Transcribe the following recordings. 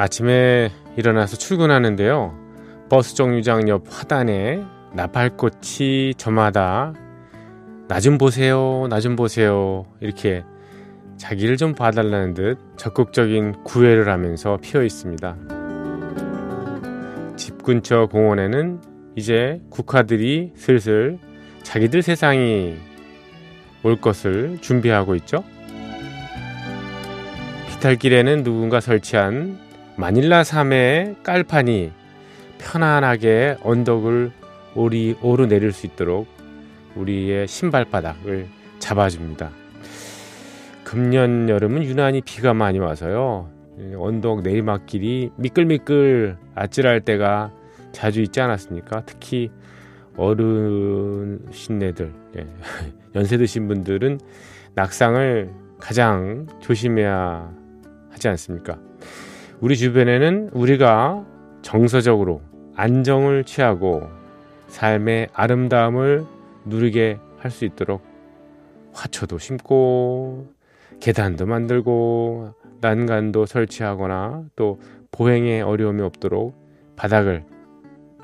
아침에 일어나서 출근하는데요. 버스 정류장 옆 화단에 나팔꽃이 저마다 나 좀 보세요, 나 좀 보세요. 이렇게 자기를 좀 봐달라는 듯 적극적인 구애를 하면서 피어 있습니다. 집 근처 공원에는 이제 국화들이 슬슬 자기들 세상이 올 것을 준비하고 있죠. 비탈길에는 누군가 설치한 마닐라 섬의 깔판이 편안하게 언덕을 오리, 오르내릴 수 있도록 우리의 신발바닥을 잡아줍니다. 금년 여름은 유난히 비가 많이 와서요. 언덕 내리막길이 미끌미끌 아찔할 때가 자주 있지 않았습니까? 특히 어르신네들, 예. 연세 드신 분들은 낙상을 가장 조심해야 하지 않습니까? 우리 주변에는 우리가 정서적으로 안정을 취하고 삶의 아름다움을 누리게 할 수 있도록 화초도 심고 계단도 만들고 난간도 설치하거나 또 보행에 어려움이 없도록 바닥을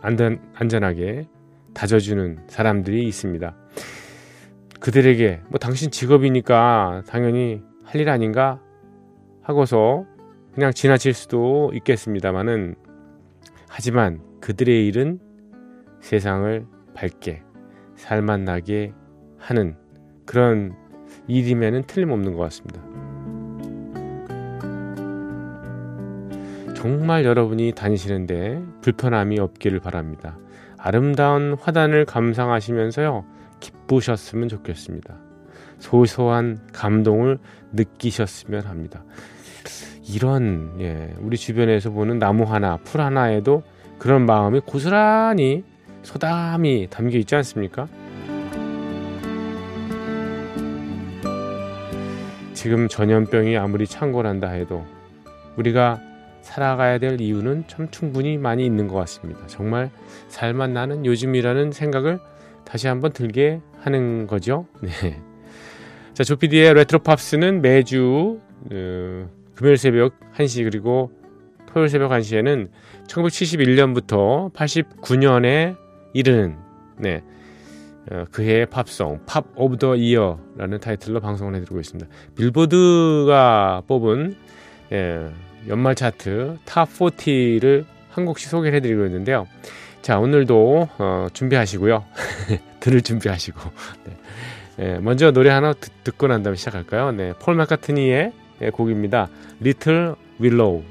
안전, 안전하게 다져주는 사람들이 있습니다. 그들에게 뭐 당신 직업이니까 당연히 할 일 아닌가 하고서 그냥 지나칠 수도 있겠습니다만은 하지만 그들의 일은 세상을 밝게 살맛나게 하는 그런 일임에는 틀림없는 것 같습니다. 정말 여러분이 다니시는데 불편함이 없기를 바랍니다. 아름다운 화단을 감상하시면서요, 기쁘셨으면 좋겠습니다. 소소한 감동을 느끼셨으면 합니다. 이런, 예, 우리 주변에서 보는 나무 하나, 풀 하나에도 그런 마음이 고스란히 소담이 담겨 있지 않습니까? 지금 전염병이 아무리 창궐한다 해도 우리가 살아가야 될 이유는 참 충분히 많이 있는 것 같습니다. 정말 살만 나는 요즘이라는 생각을 다시 한번 들게 하는 거죠. 네. 자, 조피디의 레트로 팝스는 매주 어, 금요일 새벽 1시 그리고 토요일 새벽 1시에는 1971년부터 89년에 이르는 네. 어, 그해의 팝송 Pop of the Year라는 타이틀로 방송을 해드리고 있습니다. 빌보드가 뽑은 예, 연말 차트 Top 40를 한 곡씩 소개를 해드리고 있는데요. 자 오늘도 어, 준비하시고요. 들을 준비하시고 네. 예, 먼저 노래 하나 듣, 고난 다음에 시작할까요? 네, 폴 마카트니의 예, 곡입니다. Little Willow.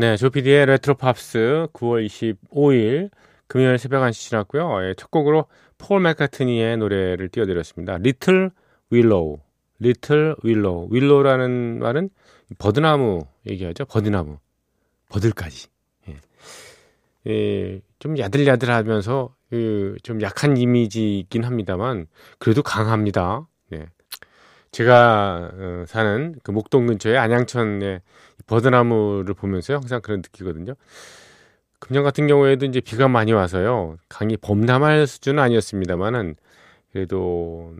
네, 조피디의 레트로 팝스 9월 25일 금요일 새벽 1시 지났고요. 예, 첫 곡으로 폴 맥카트니의 노래를 띄워드렸습니다. Little Willow, Little Willow. Willow라는 말은 버드나무 얘기하죠. 버드나무, 버들가지. 예. 예, 좀 야들야들하면서 그 좀 약한 이미지이긴 합니다만 그래도 강합니다. 네. 제가 어, 사는 그 목동 근처에 안양천에 버드나무를 보면서 항상 그런 느끼거든요. 금년 같은 경우에도 이제 비가 많이 와서요. 강이 범람할 수준은 아니었습니다만은 그래도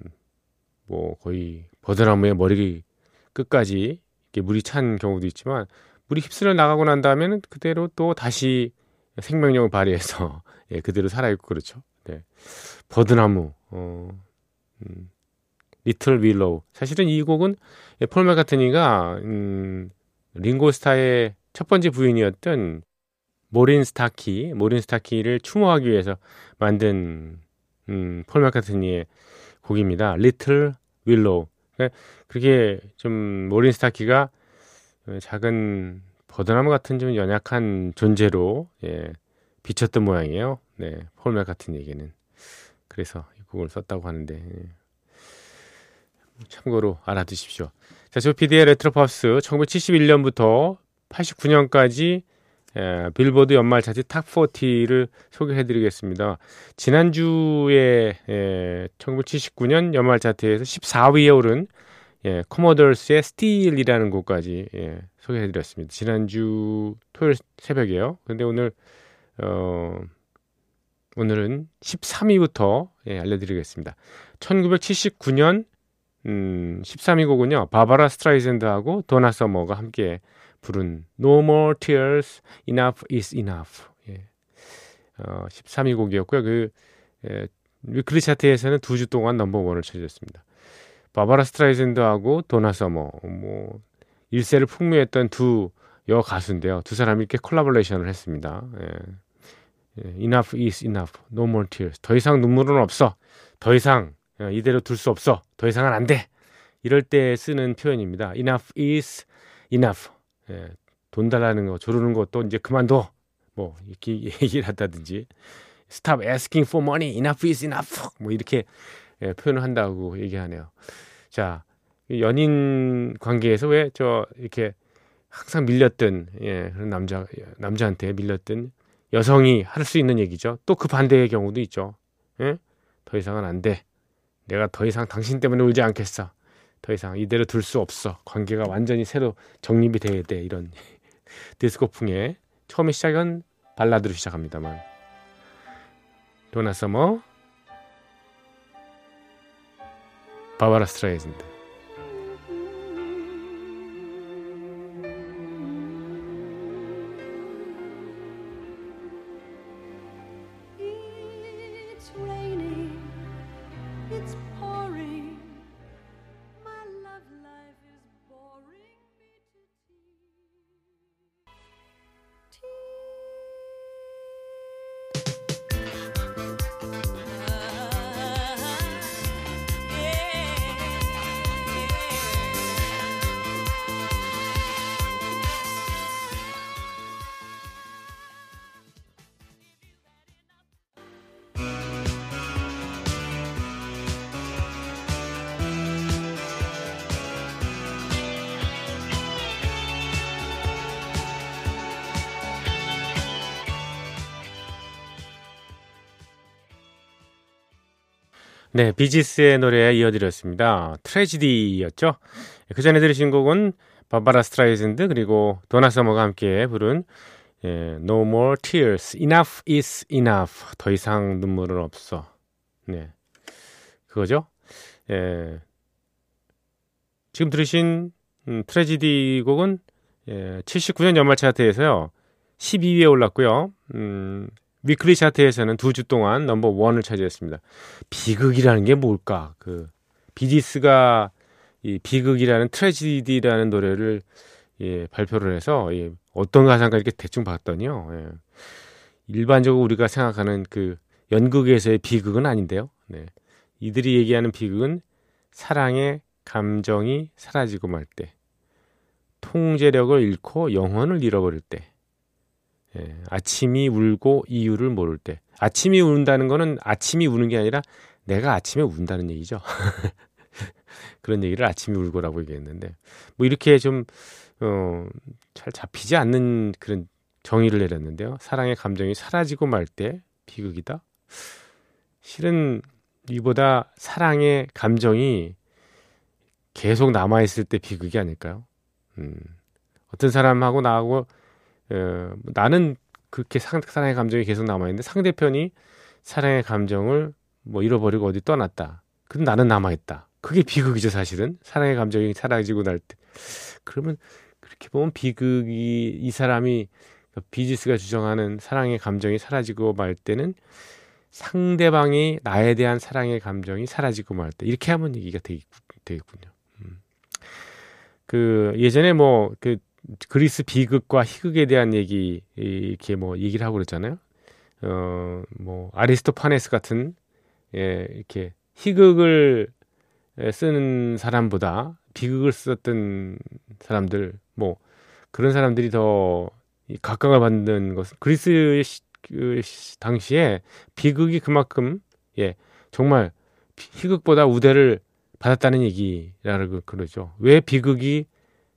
뭐 거의 버드나무의 머리 끝까지 이렇게 물이 찬 경우도 있지만 물이 휩쓸려 나가고 난 다음에는 그대로 또 다시 생명력을 발휘해서 예, 그대로 살아있고 그렇죠. 네. 버드나무, 어, 음, Little Willow. 사실은 이 곡은 폴 맥카트니가 음, 링고스타의 첫 번째 부인이었던 모린 스타키, 모린 스타키를 추모하기 위해서 만든 음, 폴 마카트니의 곡입니다. Little Willow. 그러니까 그렇게 좀 모린 스타키가 작은 버드나무 같은 좀 연약한 존재로 예, 비쳤던 모양이에요. 네, 폴 마카트니에게는. 그래서 이 곡을 썼다고 하는데 예. 참고로 알아두십시오. 자, 조피디의 레트로팝스 1971년부터 89년까지 예, 빌보드 연말 차트 Top 40를 소개해드리겠습니다. 지난주에 예, 1979년 연말 차트에서 14위에 오른 예, 코모도스의 Still이라는 곡까지 예, 소개해드렸습니다. 지난주 토요일 새벽에요. 근데 오늘 어, 오늘은 13위부터 예, 알려드리겠습니다. 1979년 음, 13위 곡은요. 바바라 스트라이젠드하고 도나 서머가 함께 부른 No More Tears, Enough is Enough. 예. 어, 13위 곡이었고요. 그 예, weekly 차트에서는 두 주 동안 넘버원을 차지했습니다. 바바라 스트라이젠드하고 도나 서머 뭐 일세를 풍미했던 두 여 가수인데요. 두 사람이 이렇게 콜라보레이션을 했습니다. 예. 예, enough is enough. No more tears. 더 이상 눈물은 없어. 더 이상 어, 이대로 둘 수 없어. 더 이상은 안 돼. 이럴 때 쓰는 표현입니다. enough is enough. 예, 돈 달라는 거, 조르는 것도 이제 그만둬. 뭐, 이렇게 얘기를 한다든지. stop asking for money. enough is enough. 뭐, 이렇게 예, 표현을 한다고 얘기하네요. 자, 연인 관계에서 왜 저 이렇게 항상 밀렸던, 예, 그런 남자, 남자한테 밀렸던 여성이 할 수 있는 얘기죠. 또 그 반대의 경우도 있죠. 예? 더 이상은 안 돼. 내가 더 이상 당신 때문에 울지 않겠어. 더 이상 이대로 둘 수 없어. 관계가 완전히 새로 정립이 돼야 돼. 이런 디스코풍의 처음에 시작은 발라드로 시작합니다만 도나 서머 바바라 스트라이즌드 네, 비지스의 노래 이어드렸습니다. Tragedy였죠. 그 전에 들으신 곡은 바바라 스트라이즌드 그리고 도나 서머가 함께 부른 예, No More Tears, Enough is Enough. 더 이상 눈물은 없어. 네, 그거죠. 예, 지금 들으신 음, Tragedy 곡은 예, 79년 연말 차트에서요 12위에 올랐고요. 음, weekly 차트에서는 두 주 동안 넘버 원을 차지했습니다. 비극이라는 게 뭘까? 그 비지스가 이 비극이라는 Tragedy라는 노래를 예, 발표를 해서 예, 어떤 가사인가 이렇게 대충 봤더니요. 예. 일반적으로 우리가 생각하는 그 연극에서의 비극은 아닌데요. 네. 이들이 얘기하는 비극은 사랑의 감정이 사라지고 말 때, 통제력을 잃고 영혼을 잃어버릴 때, 예, 아침이 울고 이유를 모를 때. 아침이 운다는 거는 아침이 우는 게 아니라 내가 아침에 운다는 얘기죠. 그런 얘기를 아침이 울고라고 얘기했는데 뭐 이렇게 좀 어, 잘 잡히지 않는 그런 정의를 내렸는데요. 사랑의 감정이 사라지고 말 때 비극이다. 실은 이보다 사랑의 감정이 계속 남아 있을 때 비극이 아닐까요? 음. 어떤 사람하고 나하고 어, 나는 그렇게 상, 사랑의 감정이 계속 남아있는데 상대편이 사랑의 감정을 뭐 잃어버리고 어디 떠났다. 근데 나는 남아있다. 그게 비극이죠, 사실은. 사랑의 감정이 사라지고 날 때. 그러면 그렇게 보면 비극이 이 사람이 비지스가 주장하는 사랑의 감정이 사라지고 말 때는 상대방이 나에 대한 사랑의 감정이 사라지고 말 때. 이렇게 하면 얘기가 되겠, 되겠군요. 음. 그 예전에 뭐 그 그리스 비극과 희극에 대한 얘기 이렇게 뭐 얘기를 하고 그랬잖아요. 어, 뭐 아리스토파네스 같은 예, 이렇게 희극을 쓰는 사람보다 비극을 썼던 사람들 뭐 그런 사람들이 더 각광을 받는 것은 그리스 그 당시에 비극이 그만큼 예 정말 희극보다 우대를 받았다는 얘기라고 그러죠. 왜 비극이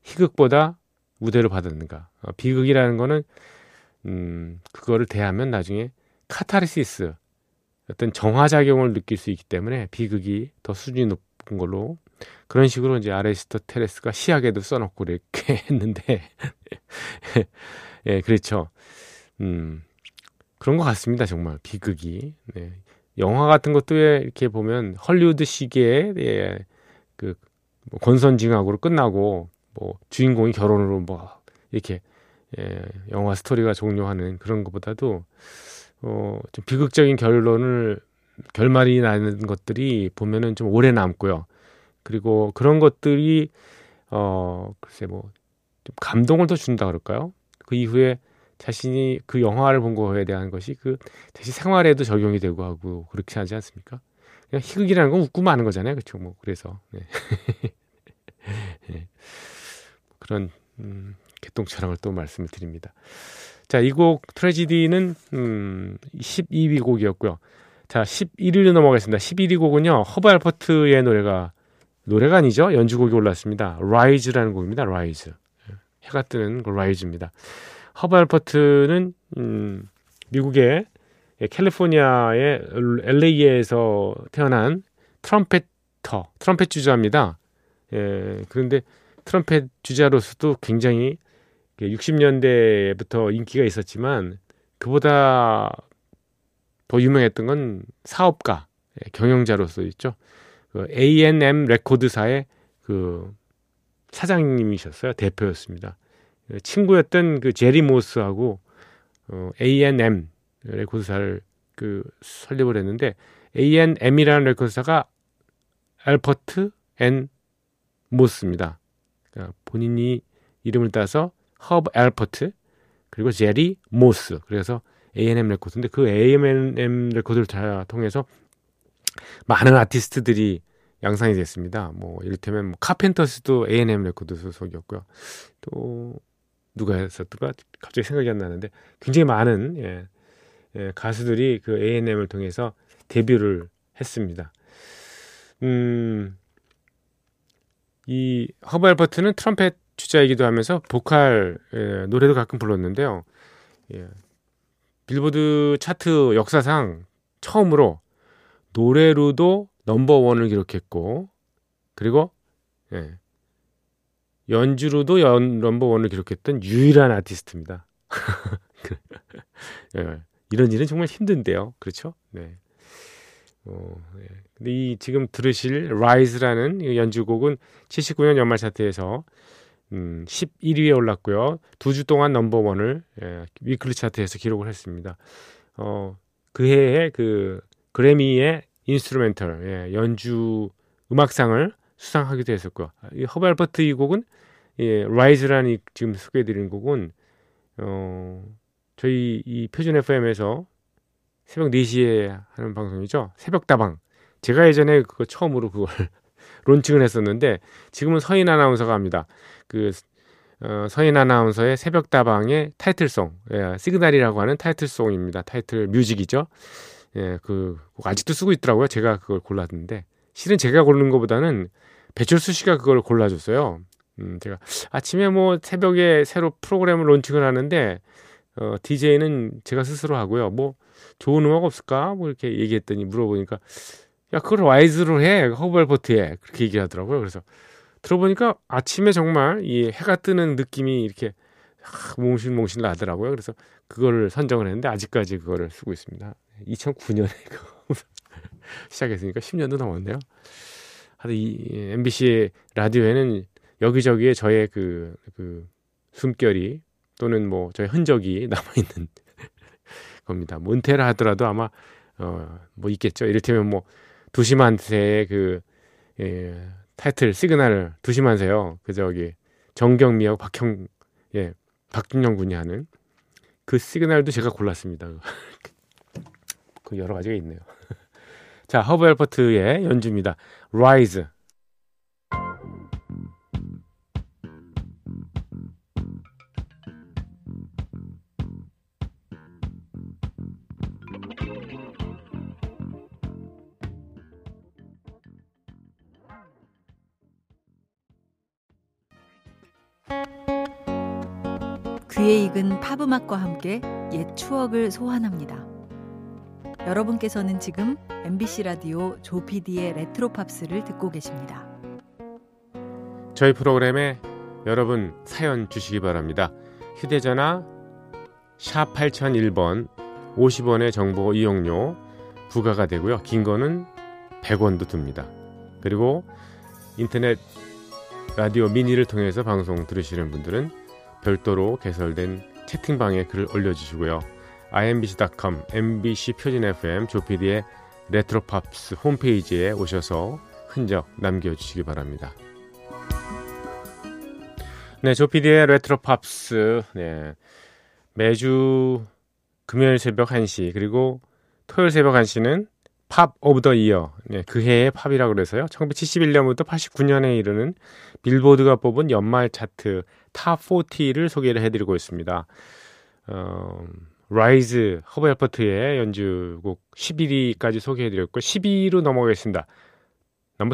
희극보다 우대를 받았는가? 어, 비극이라는 거는 음 그거를 대하면 나중에 카타르시스 어떤 정화작용을 느낄 수 있기 때문에 비극이 더 수준이 높은 걸로. 그런 식으로 이제 아레스토테레스가 시학에도 써놓고 이렇게 했는데. 예 그렇죠. 음 그런 것 같습니다 정말. 비극이. 네. 영화 같은 것도 이렇게 보면 헐리우드 시기에 예, 그뭐 권선징악으로 끝나고 뭐 주인공이 결혼으로 뭐 이렇게 예, 영화 스토리가 종료하는 그런 것보다도 어, 좀 비극적인 결론을 결말이 나는 것들이 보면은 좀 오래 남고요. 그리고 그런 것들이 어 글쎄 뭐 좀 감동을 더 준다 그럴까요? 그 이후에 자신이 그 영화를 본 거에 대한 것이 그 다시 생활에도 적용이 되고 하고 그렇게 하지 않습니까? 그냥 희극이라는 건 웃고 마는 거잖아요, 그렇죠? 뭐 그래서 네. 네. 그런 음, 개똥철학을 또 말씀을 드립니다. 자, 이 곡 Tragedy는 음, 12위 곡이었고요. 자, 11위로 넘어가겠습니다. 11위 곡은요. 허브 알퍼트의 노래가 노래가 아니죠. 연주곡이 올랐습니다. Rise라는 곡입니다. Rise. 해가 뜨는 그 Rise입니다. 허브 알퍼트는 음, 미국의 캘리포니아의 LA에서 태어난 trumpeter, 트럼펫 주자입니다. 예, 그런데 트럼펫 주자로서도 굉장히 60년대부터 인기가 있었지만 그보다 더 유명했던 건 사업가, 예, 경영자로서 있죠. 그 A&M 레코드사의 그 사장님이셨어요. 대표였습니다. 친구였던 그 제리 모스하고 어, A&M 레코드사를 그 설립을 했는데 A&M이라는 레코드사가 알퍼트 and 모스입니다. 본인이 이름을 따서 허브 알퍼트 그리고 제리 모스 그래서 A&M 레코드인데 그 A&M 레코드를 다 통해서 많은 아티스트들이 양산이 됐습니다. 뭐 이를테면 뭐 카펜터스도 A&M 레코드 소속이었고요. 또 누가 했었던가 갑자기 생각이 안 나는데 굉장히 많은 예, 예, 가수들이 그 A&M을 통해서 데뷔를 했습니다. 음, 이 허브 알버트는 트럼펫 주자이기도 하면서 보컬 예, 노래도 가끔 불렀는데요. 예, 빌보드 차트 역사상 처음으로 노래로도 넘버 원을 기록했고 그리고 예, 연주로도 연, 넘버 원을 기록했던 유일한 아티스트입니다. 예, 이런 일은 정말 힘든데요. 그렇죠? 네. 어, 예. 근데 이 지금 들으실 Rise라는 연주곡은 79년 연말 차트에서 음, 11위에 올랐고요. 두 주 동안 넘버 원을 예, weekly 차트에서 기록을 했습니다. 어, 그 해에 그 그래미의 instrumental 예, 연주 음악상을 수상하기도 했었고요. 이 허브 알버트 이 곡은 예, Rise라는 지금 소개해드린 곡은 어, 저희 이 표준 FM에서 새벽 4시에 하는 방송이죠. 새벽 다방. 제가 예전에 그거 처음으로 그걸 론칭을 했었는데 지금은 서인 아나운서가 합니다. 그 어, 서인 아나운서의 새벽 다방의 타이틀송, 예, 시그널이라고 하는 타이틀송입니다. 타이틀 뮤직이죠. 예, 그 아직도 쓰고 있더라고요. 제가 그걸 골랐는데 실은 제가 고른 것보다는 배철수 씨가 그걸 골라줬어요. 음, 제가 아침에 뭐 새벽에 새로 프로그램을 론칭을 하는데 어, DJ는 제가 스스로 하고요. 뭐 좋은 음악 없을까? 뭐 이렇게 얘기했더니 물어보니까 야 그걸 와이즈로 해 허벌버트에 그렇게 얘기하더라고요. 그래서 들어보니까 아침에 정말 이 해가 뜨는 느낌이 이렇게 몽실몽실 나더라고요. 그래서 그거를 선정을 했는데 아직까지 그거를 쓰고 있습니다. 2009년에 그거 시작했으니까 10년도 넘었네요. 하여튼 이 MBC 라디오에는 여기저기에 저의 그, 그 숨결이 또는 뭐 저의 흔적이 남아 있는 겁니다. 뭐 은퇴를 하더라도 아마 어, 뭐 있겠죠. 이를테면 뭐 두시만세의 그 예, 타이틀 시그널 두시만세요. 그 저기 정경미하고 박형 예, 박준형 군이 하는 그 시그널도 제가 골랐습니다. 그 여러 가지가 있네요. 자, 허브 앨퍼트의 연주입니다. Rise. 팝음악과 함께 옛 추억을 소환합니다. 여러분께서는 지금 MBC 라디오 조피디의 레트로 팝스를 듣고 계십니다. 저희 프로그램에 여러분 사연 주시기 바랍니다. 휴대전화 샵 8001번 50원의 정보 이용료 부과가 되고요. 긴 거는 100원도 듭니다. 그리고 인터넷 라디오 미니를 통해서 방송 들으시는 분들은 별도로 개설된 채팅방에 글을 올려주시고요. imbc.com, mbc 표준 FM 조피디의 레트로팝스 홈페이지에 오셔서 흔적 남겨주시기 바랍니다. 네, 조피디의 레트로팝스 네, 매주 금요일 새벽 1시 그리고 토요일 새벽 1시는 Pop of the Year 네, 그 해의 팝이라고 그래서요. 1971년부터 89년에 이르는 빌보드가 뽑은 연말 차트 top 40를 소개를 해드리고 있습니다. 어, Rise 허브 앨퍼트의 연주곡 11위까지 소개해드렸고 10위로 넘어가겠습니다. number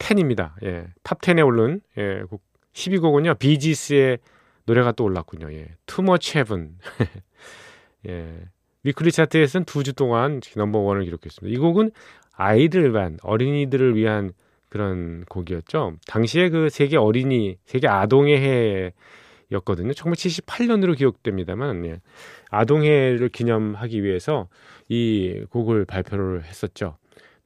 10입니다. 예, top 10에 오른 예, 곡 10위 곡은요 비지스의 노래가 또 올랐군요. 예, Too Much Heaven. 예, weekly 차트에서는 두 주 동안 넘버 원을 기록했습니다. 이 곡은 아이들반 어린이들을 위한 그런 곡이었죠. 당시에 그 세계 어린이, 세계 아동의 해였거든요. 1978년으로 기억됩니다만 예. 아동해를 기념하기 위해서 이 곡을 발표를 했었죠.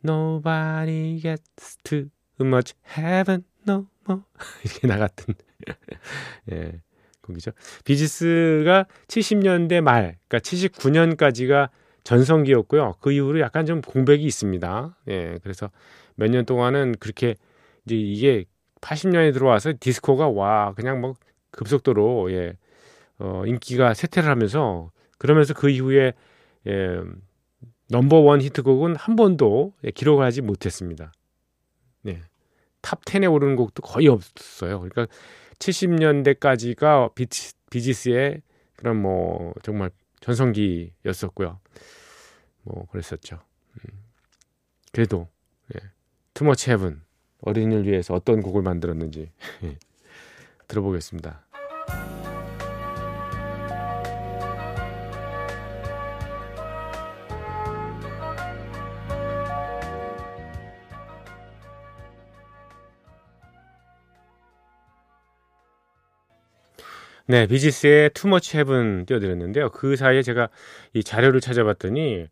Nobody gets too much heaven no more 이렇게 나갔던 예, 곡이죠. 비지스가 70년대 말, 그러니까 79년까지가 전성기였고요. 그 이후로 약간 좀 공백이 있습니다. 예, 그래서 몇 년 동안은 그렇게 이제 이게 80년에 들어와서 디스코가 와 그냥 뭐 급속도로 예, 어, 인기가 쇠퇴를 하면서 그러면서 그 이후에 예, 넘버원 히트곡은 한 번도 예, 기록하지 못했습니다. 네. top 10에 오르는 곡도 거의 없었어요. 그러니까 70년대까지가 비치, 비지스의 그런 뭐 정말 전성기였었고요. 뭐 그랬었죠. 음. 그래도 예. 투머치 헤븐 어린이를 위해서 어떤 곡을 만들었는지 들어보겠습니다. 네, 비지스의 Too Much Heaven 띄워드렸는데요. 그 사이에 제가 이 자료를 찾아봤더니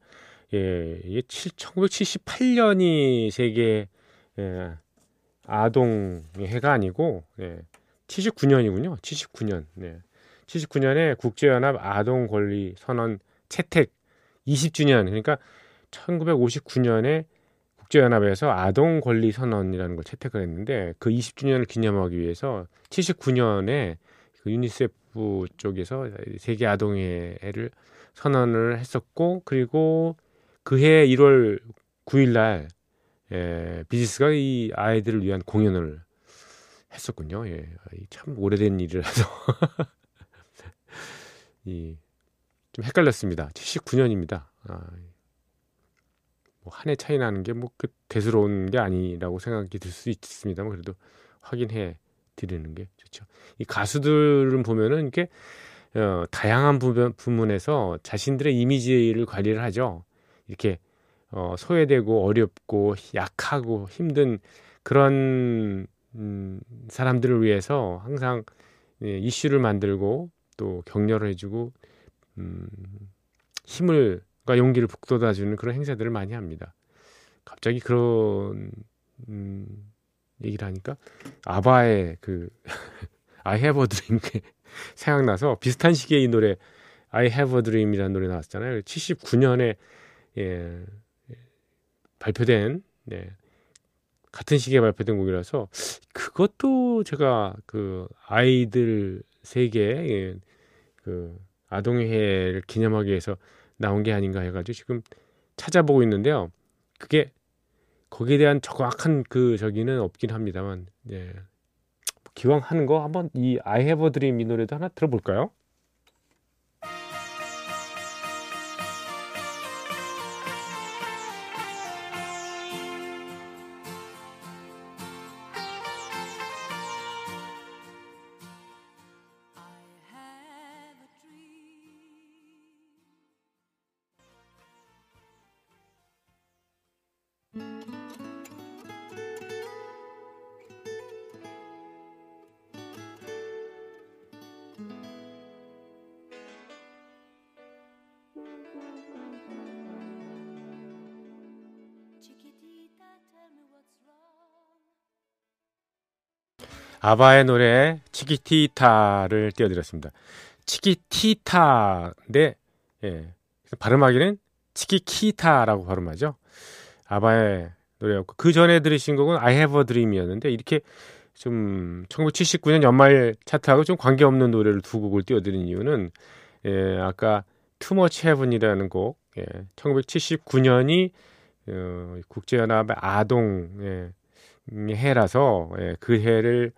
예, 이게 1978년이 세계 예, 아동의 해가 아니고 예, 79년이군요. 79년. 네. 79년에 국제연합 아동 권리 선언 채택 20주년. 그러니까 1959년에 국제연합에서 아동 권리 선언이라는 걸 채택을 했는데 그 20주년을 기념하기 위해서 79년에 그 유니세프 쪽에서 세계 아동의해를 선언을 했었고 그리고 그해 1월 9일 날 예, 비지스가 이 아이들을 위한 공연을 했었군요. 예, 참 오래된 일이라서 이, 좀 헷갈렸습니다. 79년입니다. 아, 뭐 한 해 차이 나는 게 뭐 그 대수로운 게 아니라고 생각이 들 수 있습니다만 그래도 확인해 드리는 게 좋죠. 이 가수들은 보면은 이렇게 어, 다양한 부분, 부문에서 자신들의 이미지를 관리를 하죠. 이렇게 어, 소외되고 어렵고 약하고 힘든 그런 음, 사람들을 위해서 항상 예, 이슈를 만들고 또 격려를 해주고 음, 힘을 과 용기를 북돋아주는 그런 행사들을 많이 합니다. 갑자기 그런 음, 얘기를 하니까 아바의 그 I Have a Dream 생각나서 비슷한 시기에 이 노래 I Have a Dream이라는 노래 나왔잖아요. 79년에 예, 발표된 네, 같은 시기에 발표된 곡이라서 그것도 제가 그 아이들 세계 예, 그 아동해를 기념하기 위해서 나온 게 아닌가 해가지고 지금 찾아보고 있는데요. 그게 거기에 대한 정확한 그 저기는 없긴 합니다만, 예. 기왕 하는 거 한번 이 I Have a Dream 이 노래도 하나 들어볼까요? 아바의 노래 치키티타를 띄워드렸습니다. 치키티타인데 예, 발음하기는 치키키타라고 발음하죠. 아바의 노래였고 그 전에 들으신 곡은 I Have a Dream이었는데 이렇게 좀 1979년 연말 차트하고 좀 관계없는 노래를 두 곡을 띄워드린 이유는 예, 아까 Much Heaven이라는 곡 예, 1979년이 어, 국제연합의 아동 예, 해라서 예, 그 해를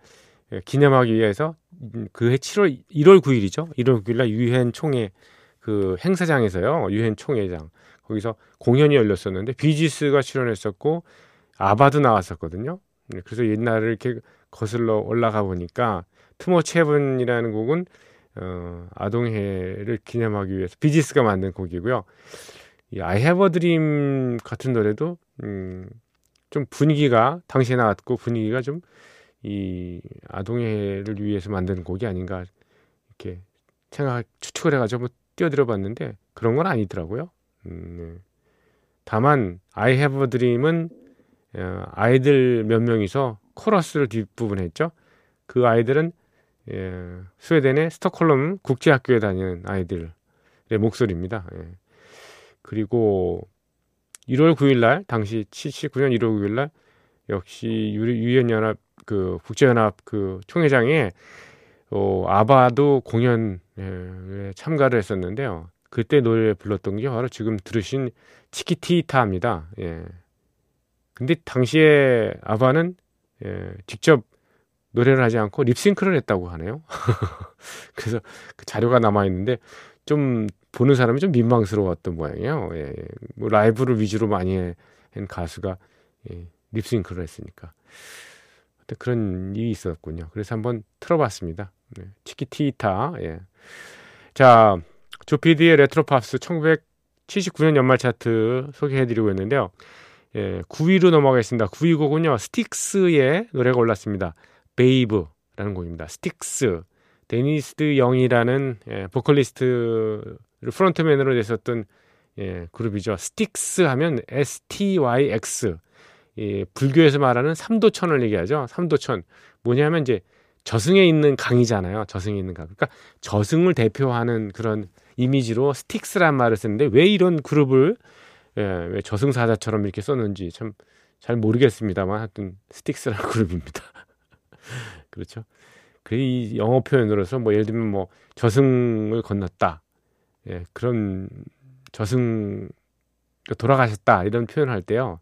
예, 기념하기 위해서 음, 그해 7월 1월 9일이죠. 1월 9일 날 유엔 총회 그 행사장에서요. 유엔 총회장 거기서 공연이 열렸었는데 비지스가 출연했었고 아바도 나왔었거든요. 네, 그래서 옛날을 이렇게 거슬러 올라가 보니까 투머치 헤븐이라는 곡은 어, 아동해를 기념하기 위해서 비지스가 만든 곡이고요. 이 I Have a Dream 같은 노래도 음, 좀 분위기가 당시에 나왔고 분위기가 좀 이 아동해를 위해서 만든 곡이 아닌가 이렇게 생각 추측을 해가지고 한번 띄워드려봤는데 그런 건 아니더라고요. 음, 네. 다만 I Have a Dream은 어, 아이들 몇 명이서 코러스를 뒷부분 했죠. 그 아이들은 예, 스웨덴의 스톡홀름 국제학교에 다니는 아이들의 목소리입니다. 예. 그리고 1월 9일 날 당시 79년 1월 9일 날 역시 유엔 연합 그 국제 연합 그 총회장에 어 아바도 공연에 참가를 했었는데요. 그때 노래 불렀던 게 바로 지금 들으신 치키티타입니다. 예. 근데 당시에 아바는 예, 직접 노래를 하지 않고 립싱크를 했다고 하네요. 그래서 그 자료가 남아 있는데 좀 보는 사람이 좀 민망스러웠던 모양이에요. 예, 뭐 라이브를 위주로 많이 한 가수가 예, 립싱크를 했으니까. 그런 일이 있었군요. 그래서 한번 틀어봤습니다. 네, Chiquitita. 예. 자, 조피디의 레트로 팝스 1979년 연말 차트 소개해드리고 있는데요. 예, 9위로 넘어가겠습니다. 9위 곡은요, 스틱스의 노래가 올랐습니다. Babe라는 곡입니다. 스틱스. 데니스 영이라는 예, 보컬리스트를 frontman으로 냈었던 예, 그룹이죠. 스틱스 하면 S-T-Y-X. 예, 불교에서 말하는 삼도천을 얘기하죠. 삼도천. 뭐냐면 이제 저승에 있는 강이잖아요. 저승에 있는 강. 그러니까 저승을 대표하는 그런 이미지로 스틱스란 말을 쓰는데 왜 이런 그룹을 예, 왜 저승사자처럼 이렇게 썼는지 참 잘 모르겠습니다만 하여튼 스틱스라는 그룹입니다. 그렇죠. 그 영어 표현으로서 뭐 예를 들면 뭐 저승을 건넜다. 예, 그런 저승 돌아가셨다 이런 표현을 할 때요.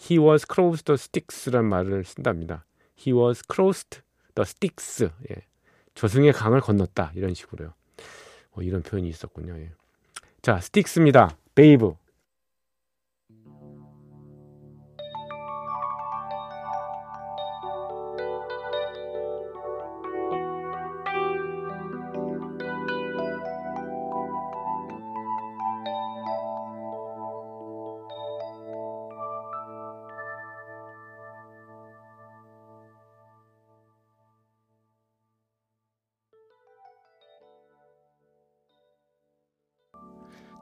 He was crossed the sticks란 말을 쓴답니다. He was crossed the sticks. 예. 저승의 강을 건넜다 이런 식으로요. 어, 이런 표현이 있었군요. 예. 자, 스틱스입니다. 베이브.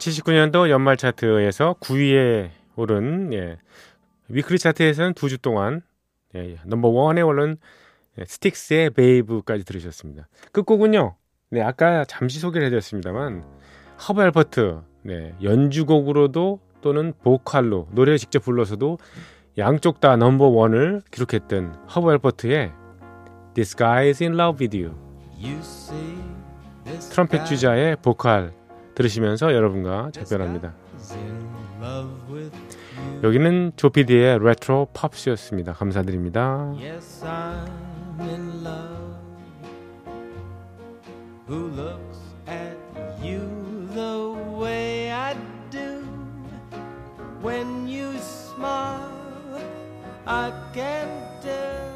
79년도 연말 차트에서 9위에 오른 예, weekly 차트에서는 두 주 동안 예, 넘버 원에 오른 예, 스틱스의 Babe까지 들으셨습니다. 끝곡은요. 네, 아까 잠시 소개를 해드렸습니다만 허브 알버트 네, 연주곡으로도 또는 보컬로 노래를 직접 불러서도 양쪽 다 넘버 원을 기록했던 허브 알버트의 This Guy is in Love with You 트럼펫 주자의 보컬 들으시면서 여러분과 작별합니다. 여기는 조피디의 레트로 팝스였습니다. 감사드립니다. Yes, I'm in love. Who looks at you the way I do? When you smile, I can't tell.